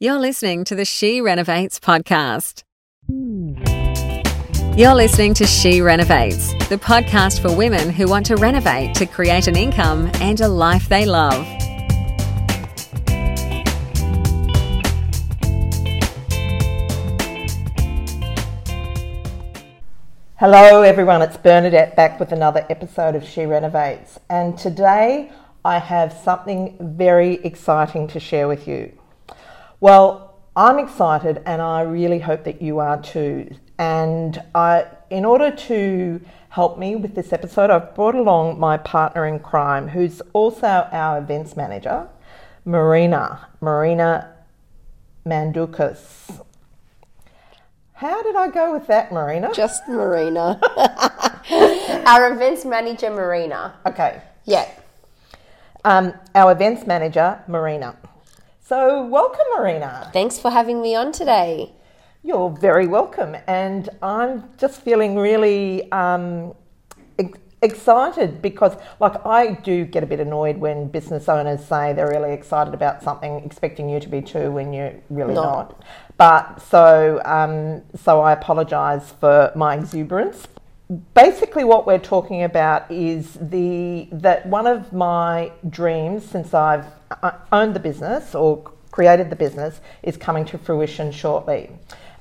You're listening to the She Renovates podcast. You're listening to She Renovates, the podcast for women who want to renovate to create an income and a life they love. Hello, everyone. It's Bernadette back with another episode of She Renovates. And today I have something very exciting to share with you. Well, I'm excited and I really hope that you are too. And I, in order to help me with this episode, I've brought along my partner in crime, who's also our events manager, Marina, Marina Mandukas. How did I go with that, Marina? Just Marina. Our events manager, Marina. Okay. Yeah. Um, our events manager, Marina. So, welcome, Marina. Thanks for having me on today. You're very welcome. And I'm just feeling really um, ex- excited because, like, I do get a bit annoyed when business owners say they're really excited about something, expecting you to be too when you're really Not. not. But so, um, so I apologise for my exuberance. Basically, what we're talking about is the that one of my dreams since I've uh, owned the business or created the business is coming to fruition shortly.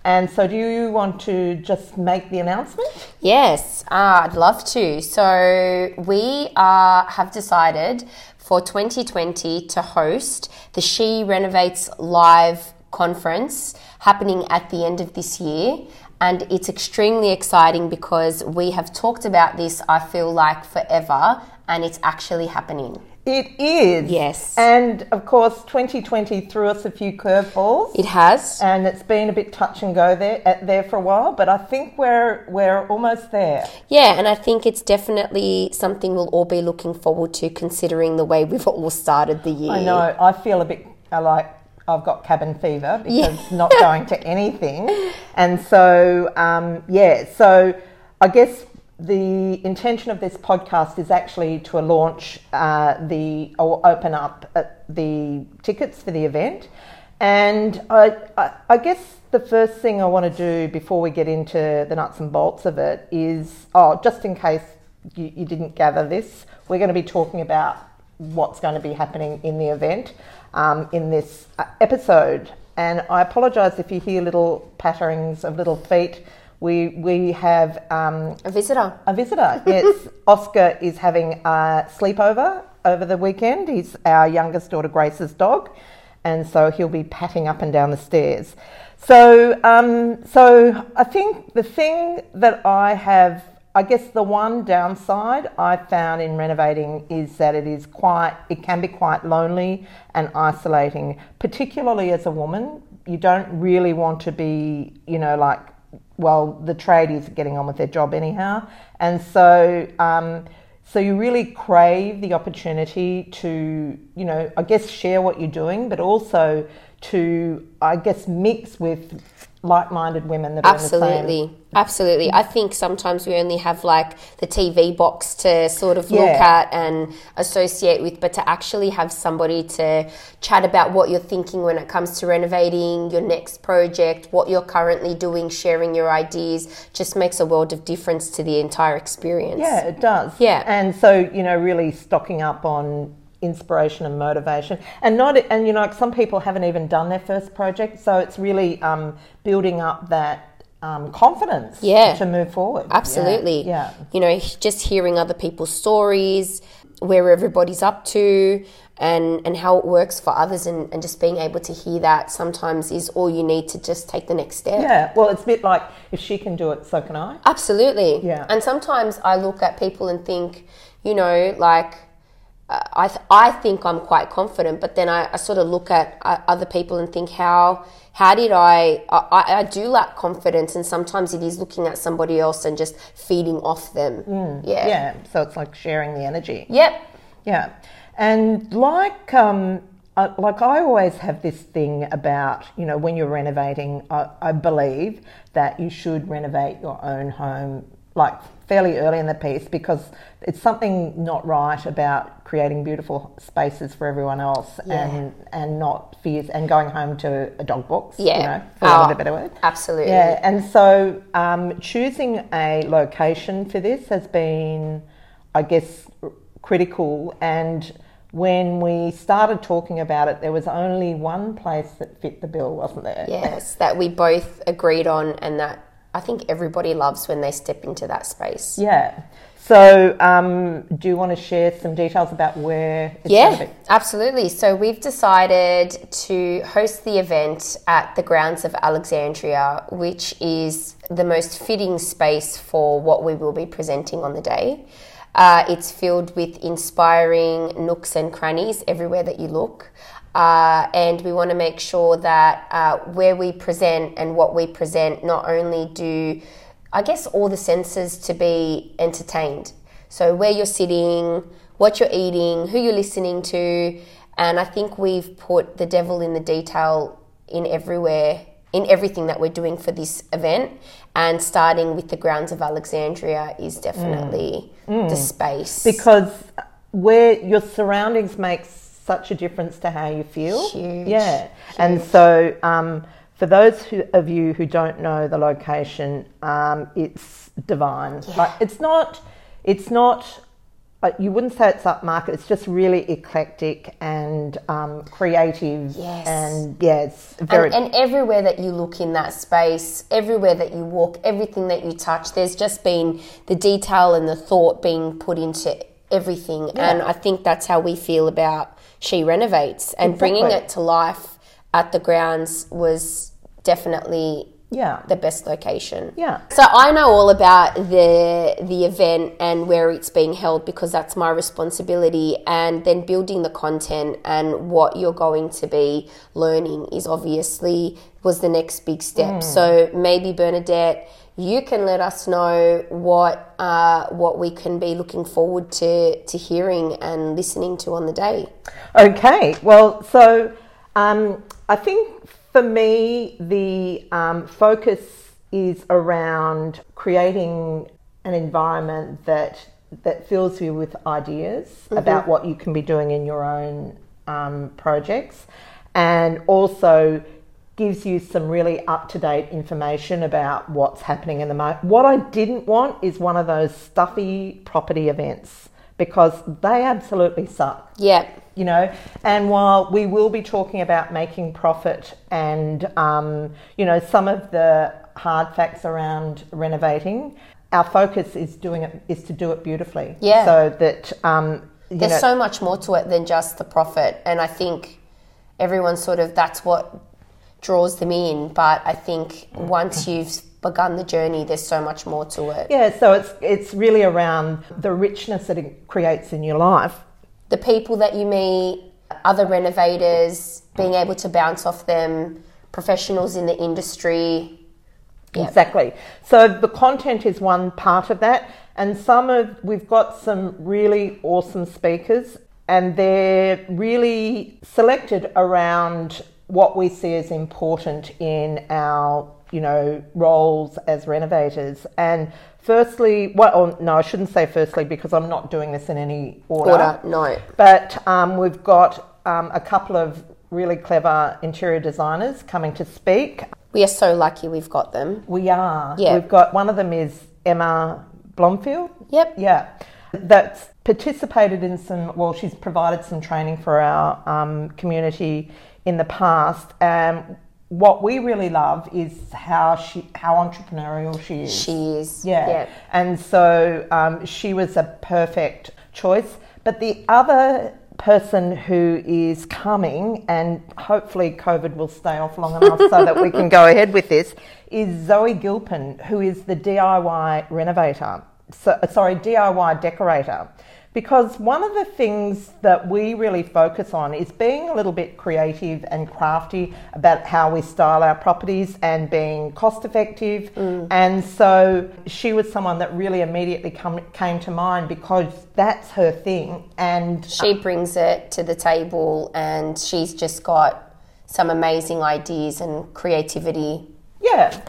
And so, do you want to just make the announcement? Yes, uh, I'd love to. So we uh, have decided for 2020 to host the She Renovates live conference happening at the end of this year. And it's extremely exciting because we have talked about this, I feel like, forever, and it's actually happening. It is. Yes. And of course, 2020 threw us a few curveballs. It has. and it's been a bit touch and go there at, there for a while, but I think we're we're almost there. Yeah, and I think it's definitely something we'll all be looking forward to considering the way we've all started the year. I know. I feel a bit uh, like I've got cabin fever because not going to anything, and so um, yeah. So I guess the intention of this podcast is actually to launch uh, the or open up uh, the tickets for the event, and I, I, I guess the first thing I want to do before we get into the nuts and bolts of it is oh, just in case you, you didn't gather this, we're going to be talking about what's going to be happening in the event um, in this uh, episode. And I apologise if you hear little patterings of little feet. We we have um, A visitor. a visitor. Yes, Oscar is having a sleepover over the weekend. He's our youngest daughter Grace's dog, and so he'll be patting up and down the stairs. So, um, so I think the thing that I have, I guess, the one downside I found in renovating is that it is quite, it can be quite lonely and isolating, particularly as a woman. You don't really want to be, you know, like well, the tradies are getting on with their job anyhow, and so um, so you really crave the opportunity to, you know, I guess share what you're doing, but also to, I guess, mix with like-minded women that are in the same. Absolutely. Absolutely. I think sometimes we only have like the TV box to sort of look at and associate with, but to actually have somebody to chat about what you're thinking when it comes to renovating your next project, what you're currently doing, sharing your ideas, just makes a world of difference to the entire experience. Yeah, it does. Yeah. And so, you know, really stocking up on inspiration and motivation. And not and you know, like some people haven't even done their first project, so it's really um, building up that um, confidence Yeah. to move forward. Absolutely. Yeah. You know, just hearing other people's stories, where everybody's up to, and, and how it works for others, and, and just being able to hear that sometimes is all you need to just take the next step. Yeah. Well, it's a bit like if she can do it, so can I. Absolutely. Yeah. And sometimes I look at people and think, you know, like, I, th- I think I'm quite confident, but then I, I sort of look at uh, other people and think, how how did I, I? I do lack confidence, and sometimes it is looking at somebody else and just feeding off them. yeah. Yeah. So it's like sharing the energy. Yep. Yeah, and like um, like I always have this thing about you know when you're renovating, I, I believe that you should renovate your own home like fairly early in the piece because it's something not right about creating beautiful spaces for everyone else and and not fears and going home to a dog box. Yeah. You know, for want of Oh, a better word. Absolutely. Yeah, and so um, choosing a location for this has been, I guess, r- critical. And when we started talking about it, there was only one place that fit the bill, wasn't there? Yes, that we both agreed on, and that I think everybody loves when they step into that space. Yeah. So, um, do you want to share some details about where it's going to Yeah, be? absolutely. So we've decided to host the event at the grounds of Alexandria, which is the most fitting space for what we will be presenting on the day. Uh, it's filled with inspiring nooks and crannies everywhere that you look. Uh, and we want to make sure that uh, where we present and what we present not only do I guess all the senses to be entertained. So where you're sitting, what you're eating, who you're listening to, and I think we've put the devil in the detail in everywhere, in everything that we're doing for this event. And starting with the grounds of Alexandria is definitely the space. Because where your surroundings make such a difference to how you feel. Huge, Yeah. And so, um, for those who, of you who don't know the location, um, it's divine. Like it's not, it's not. Uh, you wouldn't say it's upmarket. It's just really eclectic and um, creative. Yes. And yeah, it's very. and, and everywhere that you look in that space, everywhere that you walk, everything that you touch, there's just been the detail and the thought being put into everything. And I think that's how we feel about She Renovates. And bringing it to life at the grounds was definitely yeah. the best location. Yeah. So I know all about the the event and where it's being held because that's my responsibility and then building the content and what you're going to be learning is obviously was the next big step. Mm. So maybe Bernadette you can let us know what uh, what we can be looking forward to, to hearing and listening to on the day. Okay, well, so um, I think for me, the um, focus is around creating an environment that that fills you with ideas about what you can be doing in your own um, projects, and also gives you some really up to date information about what's happening in the market. What I didn't want is one of those stuffy property events because they absolutely suck Yeah. you know and while we will be talking about making profit and um, you know some of the hard facts around renovating our focus is doing it is to do it beautifully Yeah. so that um, you There's know, so much more to it than just the profit, and I think everyone sort of that's what draws them in. But I think once you've begun the journey, there's so much more to it. yeah so it's it's really around the richness that it creates in your life The people that you meet, other renovators, being able to bounce off them, professionals in the industry. Yep. Exactly. So the content is one part of that, and some of we've got some really awesome speakers, and they're really selected around what we see as important in our you know roles as renovators. And firstly, well, no, I shouldn't say firstly because I'm not doing this in any Order, no. but um, we've got um, a couple of really clever interior designers coming to speak. We are so lucky we've got them. We are. Yeah. We've got one of them is Emma Blomfield. Yep. Yeah. That's participated in some, well, she's provided some training for our um, community in the past. Um, what we really love is how she, how entrepreneurial she is. She is. Yeah. Yeah. And so um, she was a perfect choice. But the other person who is coming, and hopefully COVID will stay off long enough so that we can go ahead with this, is Zoe Gilpin, who is the DIY renovator. So, sorry, DIY decorator. Because one of the things that we really focus on is being a little bit creative and crafty about how we style our properties and being cost effective. And so she was someone that really immediately come, came to mind because that's her thing. And She brings it to the table and she's just got some amazing ideas and creativity. yeah.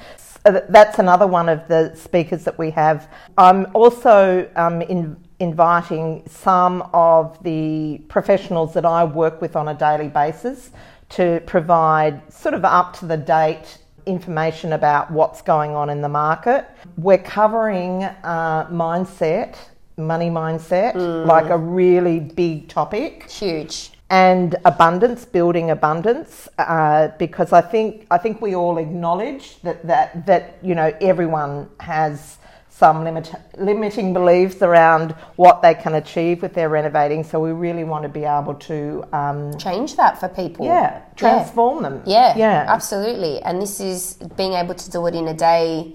that's another one of the speakers that we have. I'm also um, in, inviting some of the professionals that I work with on a daily basis to provide sort of up to the date information about what's going on in the market. We're covering uh, mindset, money mindset, like a really big topic Huge. and abundance, building abundance, uh, because I think I think we all acknowledge that that that you know everyone has some limit, limiting beliefs around what they can achieve with their renovating. So we really want to be able to, um, Change that for people. yeah, transform them. Yeah, yeah, absolutely. And this is being able to do it in a day,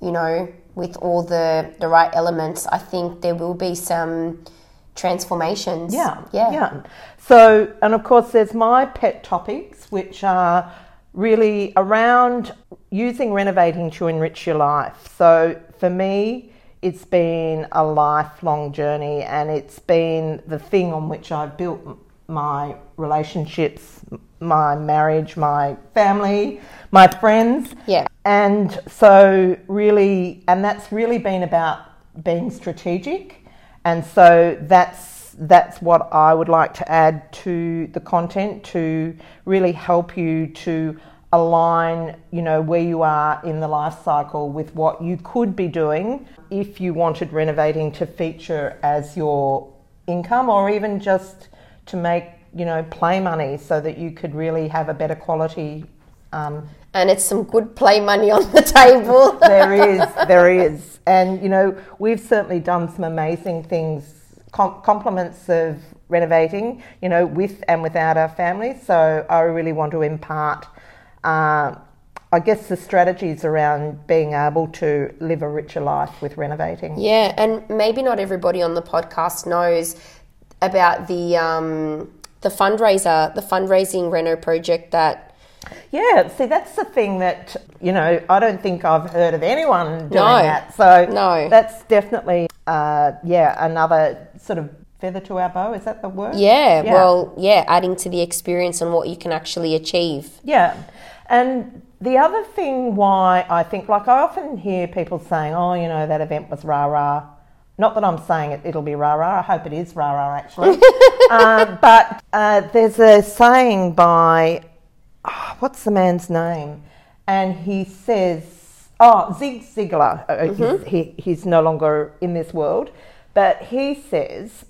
you know, with all the the right elements. I think there will be some transformations. Yeah, yeah, yeah. So, and of course, there's my pet topics, which are really around using renovating to enrich your life. So, for me, it's been a lifelong journey, and it's been the thing on which I've built my relationships, my marriage, my family, my friends. Yeah. And so, really, and that's really been about being strategic. And so that's that's what I would like to add to the content to really help you to align, you know, where you are in the life cycle with what you could be doing if you wanted renovating to feature as your income or even just to make, you know, play money so that you could really have a better quality um, And it's some good play money on the table. there is, there is, and you know we've certainly done some amazing things, com- compliments of renovating, you know, with and without our family. So I really want to impart, uh, I guess, the strategies around being able to live a richer life with renovating. Yeah, and maybe not everybody on the podcast knows about the um, the fundraiser, the fundraising reno project that Yeah, see, that's the thing that, you know, I don't think I've heard of anyone doing No. that. So No. that's definitely, uh, yeah, another sort of feather to our bow. Is that the word? yeah, well, yeah, adding to the experience and what you can actually achieve. Yeah. And the other thing why I think, like, I often hear people saying, oh, you know, that event was rah rah. Not that I'm saying it, it'll be rah rah. I hope it is rah rah, actually. uh, but uh, there's a saying by, oh, what's the man's name? And he says, oh, Zig Ziglar. Uh, he's, he, he's no longer in this world. But he says,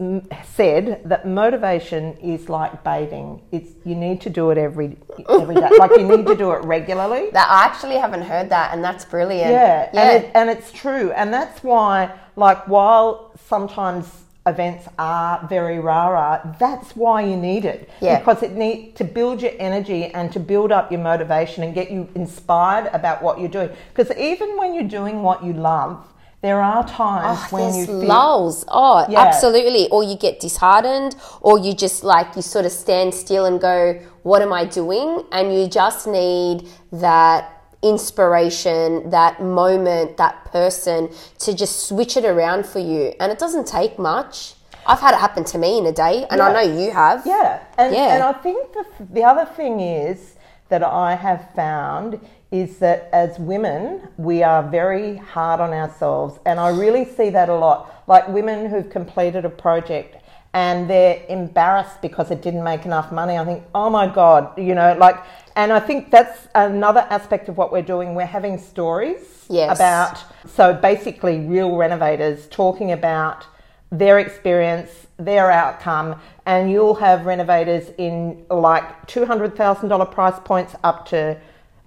said that motivation is like bathing. It's you need to do it every every day. like you need to do it regularly. That I actually haven't heard that, and that's brilliant. Yeah, yeah, And, it, and it's true. And that's why, like, while sometimes events are very rah that's why you need it. Yeah. Because it need to build your energy and to build up your motivation and get you inspired about what you're doing. Because even when you're doing what you love, there are times Oh, when you feel lulls. Oh, Yeah. absolutely. Or you get disheartened, or you just like you sort of stand still and go, "What am I doing?" And you just need that inspiration, that moment, that person to just switch it around for you. And it doesn't take much. I've had it happen to me in a day, and I know you have. Yeah, and, Yeah. and I think the, the other thing is that I have found is that as women, we are very hard on ourselves, and I really see that a lot. Like women who've completed a project and they're embarrassed because it didn't make enough money. I think, oh my God, you know, like, and I think that's another aspect of what we're doing. We're having stories Yes. about, so basically, real renovators talking about their experience, their outcome, and you'll have renovators in like $200,000 price points up to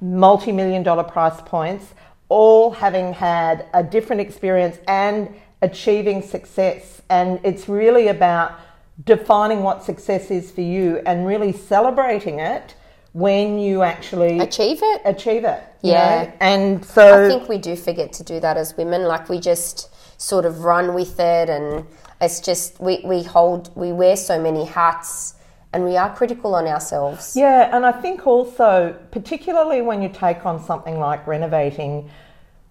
multi million dollar price points, all having had a different experience and achieving success. And it's really about defining what success is for you and really celebrating it when you actually Achieve it. achieve it. you Yeah. know? And so I think we do forget to do that as women. Like we just sort of run with it, and it's just we, we hold we wear so many hats, and we are critical on ourselves. Yeah, and I think also, particularly when you take on something like renovating,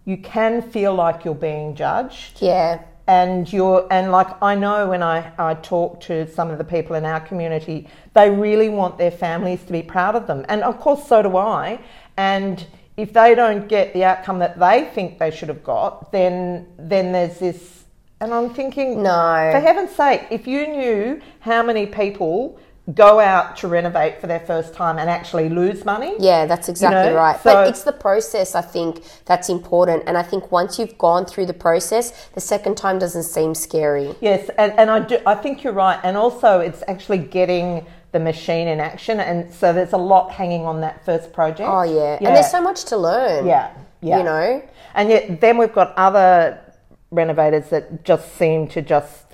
you can feel like you're being judged. Yeah, And you're and like I know when I, I talk to some of the people in our community, they really want their families to be proud of them. And of course so do I. And if they don't get the outcome that they think they should have got, then then there's this. And I'm thinking, No. for heaven's sake, if you knew how many people go out to renovate for their first time and actually lose money, Yeah, that's exactly know, right. so- but it's the process, I think, that's important. And I think once you've gone through the process, the second time doesn't seem scary. Yes, and, and I do. I think you're right, and also it's actually getting the machine in action, and so there's a lot hanging on that first project. Oh, yeah. And there's so much to learn. yeah, yeah. You know? and yet then we've got other renovators that just seem to just,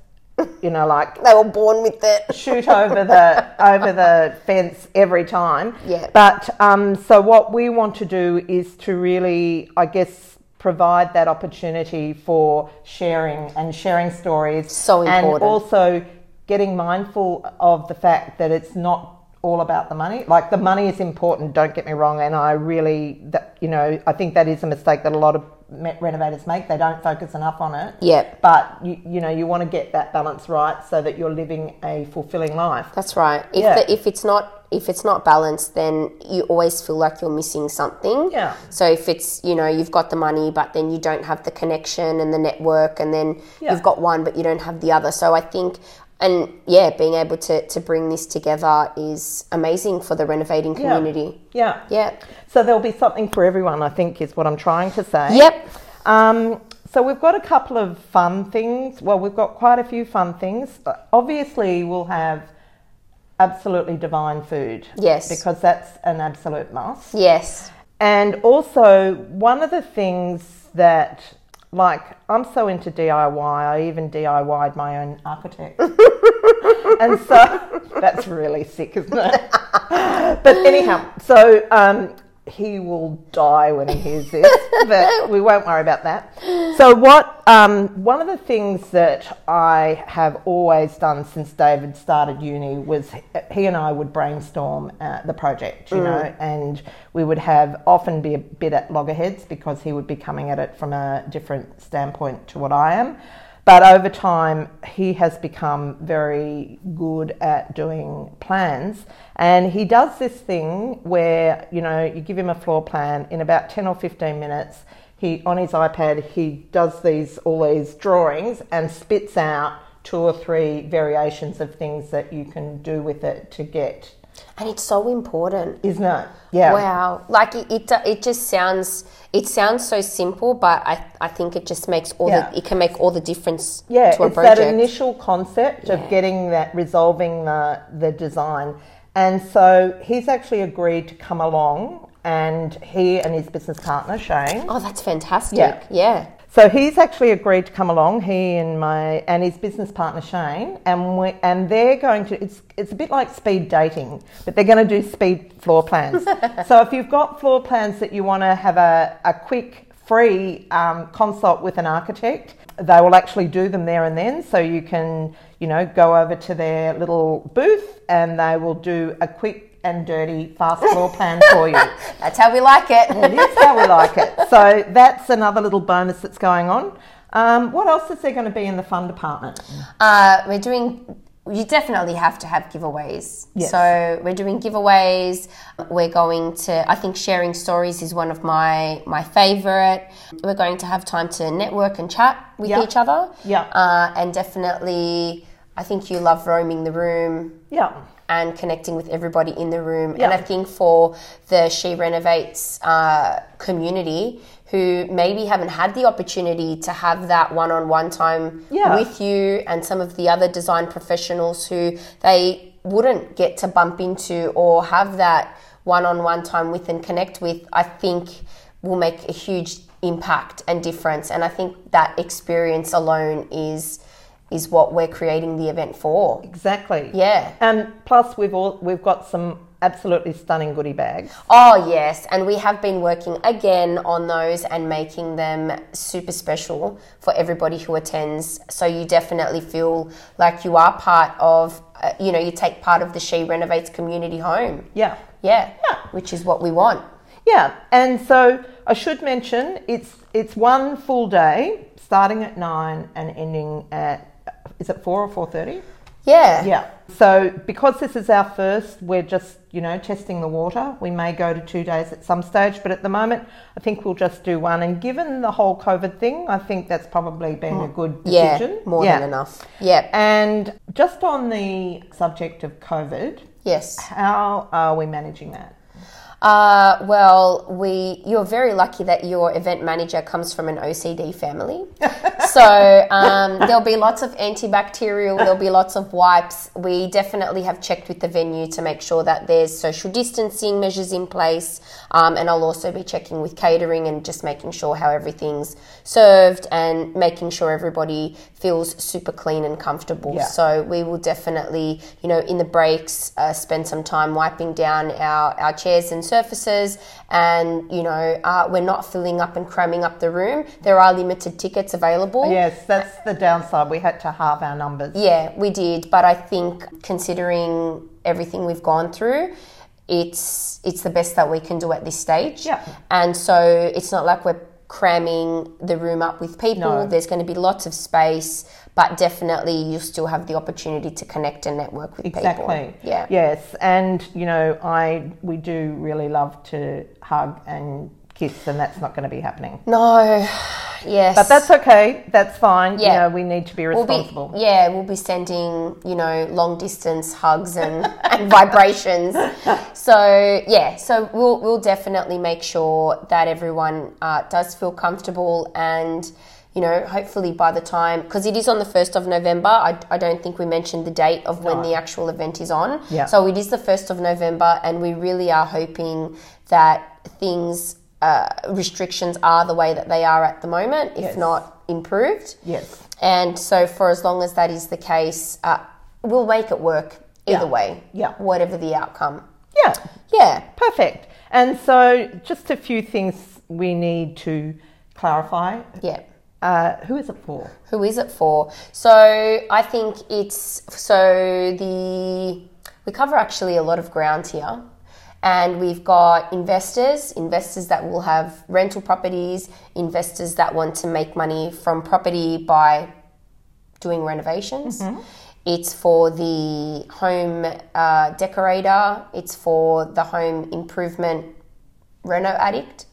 you know, like They were born with it. shoot over the over the fence every time. Yeah. But um, so what we want to do is to really, I guess, provide that opportunity for sharing and sharing stories. So important. And also getting mindful of the fact that it's not all about the money. Like the money is important. Don't get me wrong. And I really, that you know, I think that is a mistake that a lot of renovators make. They don't focus enough on it. Yep. But you, you know, you want to get that balance right so that you're living a fulfilling life. That's right. If Yeah. the, if it's not if it's not balanced, then you always feel like you're missing something. Yeah. So if it's you know you've got the money, but then you don't have the connection and the network, and then Yeah. you've got one but you don't have the other. So I think. And yeah, being able to, to bring this together is amazing for the renovating community. Yeah. Yeah. So there'll be something for everyone, I think, is what I'm trying to say. Yep. Um, so we've got a couple of fun things. Well, we've got quite a few fun things. Obviously, we'll have absolutely divine food. Yes. Because that's an absolute must. Yes. And also, one of the things that, like, I'm so into DIY, I even DIY'd my own architect. and so, that's really sick, isn't it? but anyhow, so um, he will die when he hears this, but we won't worry about that. So, what um, one of the things that I have always done since David started uni was he and I would brainstorm uh, the project, you know, and we would have often be a bit at loggerheads because he would be coming at it from a different standpoint to what I am. But over time, he has become very good at doing plans. And he does this thing where, you know, you give him a floor plan in about 10 or 15 minutes. He, on his iPad, he does these, all these drawings and spits out two or three variations of things that you can do with it to get, And it's so important. isn't it? Yeah. Wow. Like it, it, it just sounds, it sounds so simple, but I, I think it just makes all Yeah. the, it can make all the difference Yeah, to a it's project. that initial concept Yeah. of getting that, resolving the, the design. And so he's actually agreed to come along, and he and his business partner, Shane. oh, that's fantastic. Yeah. yeah. So he's actually agreed to come along. He and my and his business partner Shane, and we and they're going to. It's it's a bit like speed dating, but they're going to do speed floor plans. so if you've got floor plans that you want to have a, a quick free um, consult with an architect, they will actually do them there and then. So you can you know go over to their little booth and they will do a quick and dirty fast floor plan for you. That's how we like it. It is how we like it. So that's another little bonus that's going on. Um, what else is there going to be in the fun department? Uh, we're doing. You definitely have to have giveaways. Yes. So we're doing giveaways. We're going to. I think sharing stories is one of my my favorite. We're going to have time to network and chat with Yeah. each other. Yeah. Uh, and definitely, I think you love roaming the room Yeah. And connecting with everybody in the room. Yeah. And I think for the She Renovates uh, community who maybe haven't had the opportunity to have that one on one time Yeah. with you and some of the other design professionals who they wouldn't get to bump into or have that one on one time with and connect with, I think will make a huge impact and difference. And I think that experience alone is is what we're creating the event for. Exactly. Yeah. And plus, we've all we've got some absolutely stunning goodie bags. Oh, yes. And we have been working again on those and making them super special for everybody who attends. So you definitely feel like you are part of, uh, you know, you take part of the She Renovates community home. Yeah. Yeah. Which is what we want. Yeah. And so I should mention it's it's one full day, starting at nine and ending at is it four or four thirty? Yeah. Yeah. So because this is our first, we're just, you know, testing the water. We may go to two days at some stage, but at the moment, I think we'll just do one. And given the whole COVID thing, I think that's probably been mm. a good decision. Yeah, decision. more than enough. Yeah. And just on the subject of COVID, Yes. how are we managing that? Uh, well, we you're very lucky that your event manager comes from an OCD family. so um, there'll be lots of antibacterial, there'll be lots of wipes. We definitely have checked with the venue to make sure that there's social distancing measures in place, um, and I'll also be checking with catering and just making sure how everything's served and making sure everybody feels super clean and comfortable. Yeah. So we will definitely, you know, in the breaks, uh, spend some time wiping down our, our chairs and surfaces. And, you know, uh, we're not filling up and cramming up the room. There are limited tickets available. Yes, that's the downside. We had to halve our numbers. Yeah, we did. But I think considering everything we've gone through, it's it's the best that we can do at this stage. Yeah. And so it's not like we're cramming the room up with people. No. There's going to be lots of space, but definitely you still have the opportunity to connect and network with Exactly. people. Yeah. Yes, and you know, I we do really love to hug and kiss, and that's not going to be happening. No. Yes. But that's okay. That's fine. Yeah. You know, we need to be We'll be, responsible. yeah, we'll be sending, you know, long distance hugs and, and vibrations. So yeah, so we'll we'll definitely make sure that everyone uh, does feel comfortable and you know, hopefully by the time, because it is on the 1st of November, I, I don't think we mentioned the date of when the actual event is on. Yeah. So it is the 1st of November, and we really are hoping that things, uh, restrictions are the way that they are at the moment, if Yes. not improved. Yes. And so, for as long as that is the case, uh, we'll make it work either Yeah. way. Yeah. Whatever the outcome. Yeah. Yeah. Perfect. And so, just a few things we need to clarify. Yeah. Uh, who is it for? Who is it for? So, I think it's so the we cover actually a lot of ground here. And we've got investors, investors that will have rental properties, investors that want to make money from property by doing renovations. It's for the home uh, decorator. It's for the home improvement reno addict.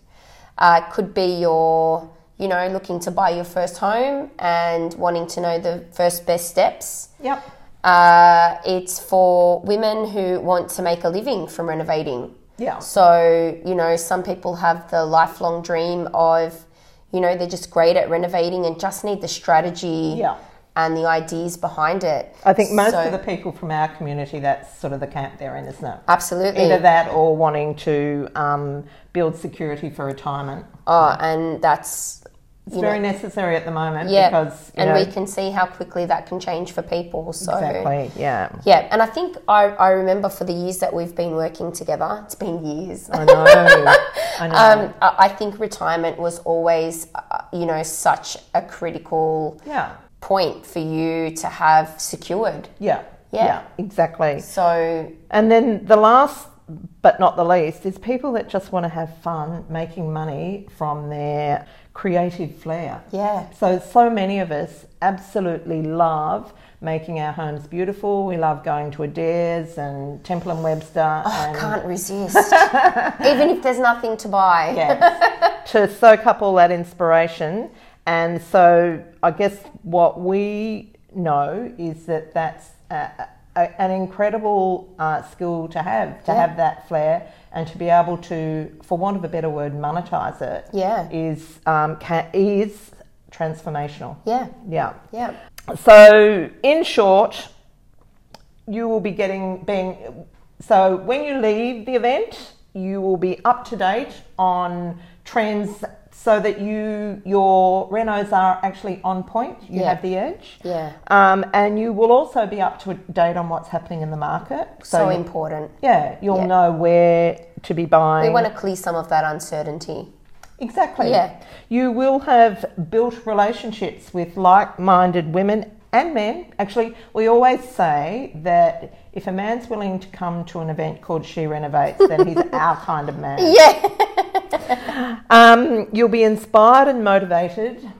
Uh, could be your, you know, looking to buy your first home and wanting to know the first best steps. Yep. Uh, it's for women who want to make a living from renovating. Yeah. So, you know, some people have the lifelong dream of, you know, they're just great at renovating and just need the strategy Yeah. and the ideas behind it. I think most So- of the people from our community, that's sort of the camp they're in, isn't it? Absolutely. Either that or wanting to um, build security for retirement. Oh, and that's It's very know, necessary at the moment yeah, because, and know, we can see how quickly that can change for people. So exactly, yeah. yeah, and I think I, I remember for the years that we've been working together, it's been years. I know. I know. Um, I I think retirement was always, uh, you know, such a critical yeah. point for you to have secured. Yeah. Yeah. exactly. So And then the last but not the least is people that just want to have fun making money from their creative flair. yeah, So so many of us absolutely love making our homes beautiful. We love going to Adairs and Temple and Webster oh, I and can't resist, even if there's nothing to buy. yes, to soak up all that inspiration. And so I guess what we know is that that's a, a, an incredible uh, skill to have, to Yeah. have that flair and to be able to, for want of a better word, monetize it. Yeah. Is, um, can, is transformational. yeah, Yeah. yeah. So, in short, you will be getting being. So, when you leave the event, you will be up to date on trends, so that you your renos are actually on point. You Yeah. have the edge. Yeah. Um, and you will also be up to date on what's happening in the market. So you- important. yeah, you'll Yeah. know where to be buying. We want to clear some of that uncertainty. Exactly. Yeah. You will have built relationships with like minded women and men. Actually, we always say that if a man's willing to come to an event called She Renovates, then he's our kind of man. Yeah. Um, you'll be inspired and motivated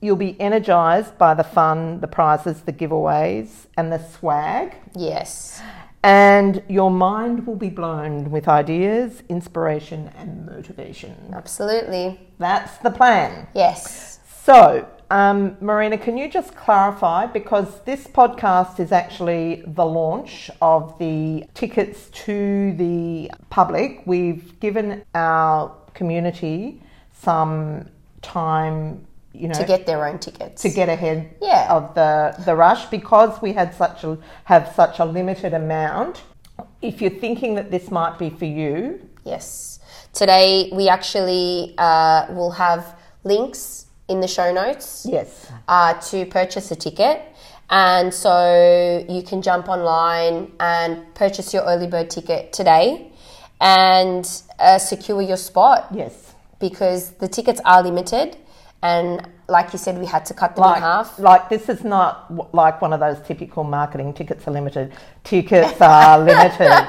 you'll be energized by the fun, the prizes, the giveaways, and the swag. Yes. And your mind will be blown with ideas, inspiration, and motivation. Absolutely. That's the plan. Yes. So, um, Marina, can you just clarify? Because this podcast is actually the launch of the tickets to the public. We've given our community some time, you know, To get their own tickets. to get ahead Yeah. of the, the rush because we had such a have such a limited amount. If you're thinking that this might be for you, Yes. Today we actually uh, will have links in the show notes yes, uh, to purchase a ticket. And so you can jump online and purchase your early bird ticket today and uh, secure your spot yes, because the tickets are limited. And like you said, we had to cut them in half. like this is not w- like one of those typical marketing tickets are limited. Tickets are limited.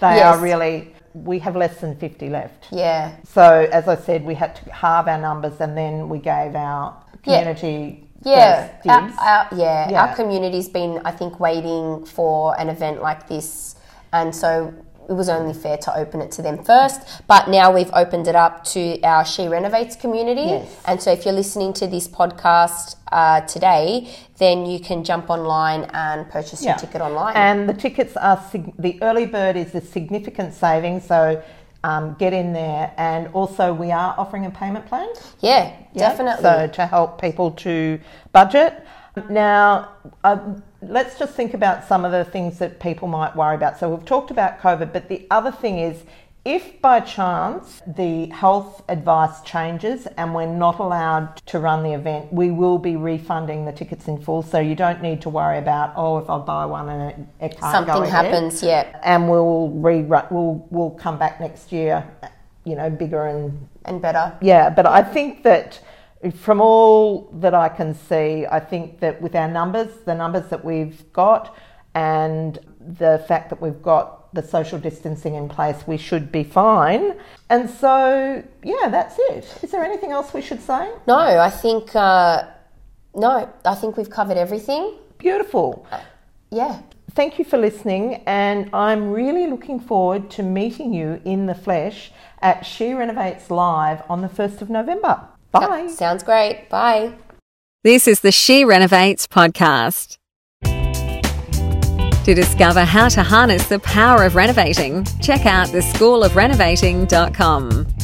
They Yes. are really. We have less than fifty left. Yeah. So as I said, we had to halve our numbers, and then we gave our community Yeah, first our, our- yeah, Yeah. Our community's been, I think, waiting for an event like this, and so it was only fair to open it to them first. But now we've opened it up to our She Renovates community, Yes. and so if you're listening to this podcast uh, today, then you can jump online and purchase your ticket online. And the tickets are sig- the early bird is a significant saving, so um, get in there. And also, we are offering a payment plan. yeah, Yeah, definitely. So to help people to budget. Now, uh, let's just think about some of the things that people might worry about. So we've talked about COVID, but the other thing is if by chance the health advice changes and we're not allowed to run the event, we will be refunding the tickets in full. So you don't need to worry about, oh, if I buy one and it, it can't go Something ahead happens, yeah. and we'll rerun. We'll we'll come back next year, you know, bigger and And better. yeah. But I think that from all that I can see, I think that with our numbers, the numbers that we've got, and the fact that we've got the social distancing in place, we should be fine. And so, yeah, that's it. Is there anything else we should say? No, I think, uh, no, I think we've covered everything. Beautiful. Yeah. Thank you for listening, and I'm really looking forward to meeting you in the flesh at She Renovates Live on the 1st of November. Bye. Sounds great. Bye. This is the She Renovates podcast. To discover how to harness the power of renovating, check out theschoolofrenovating.com.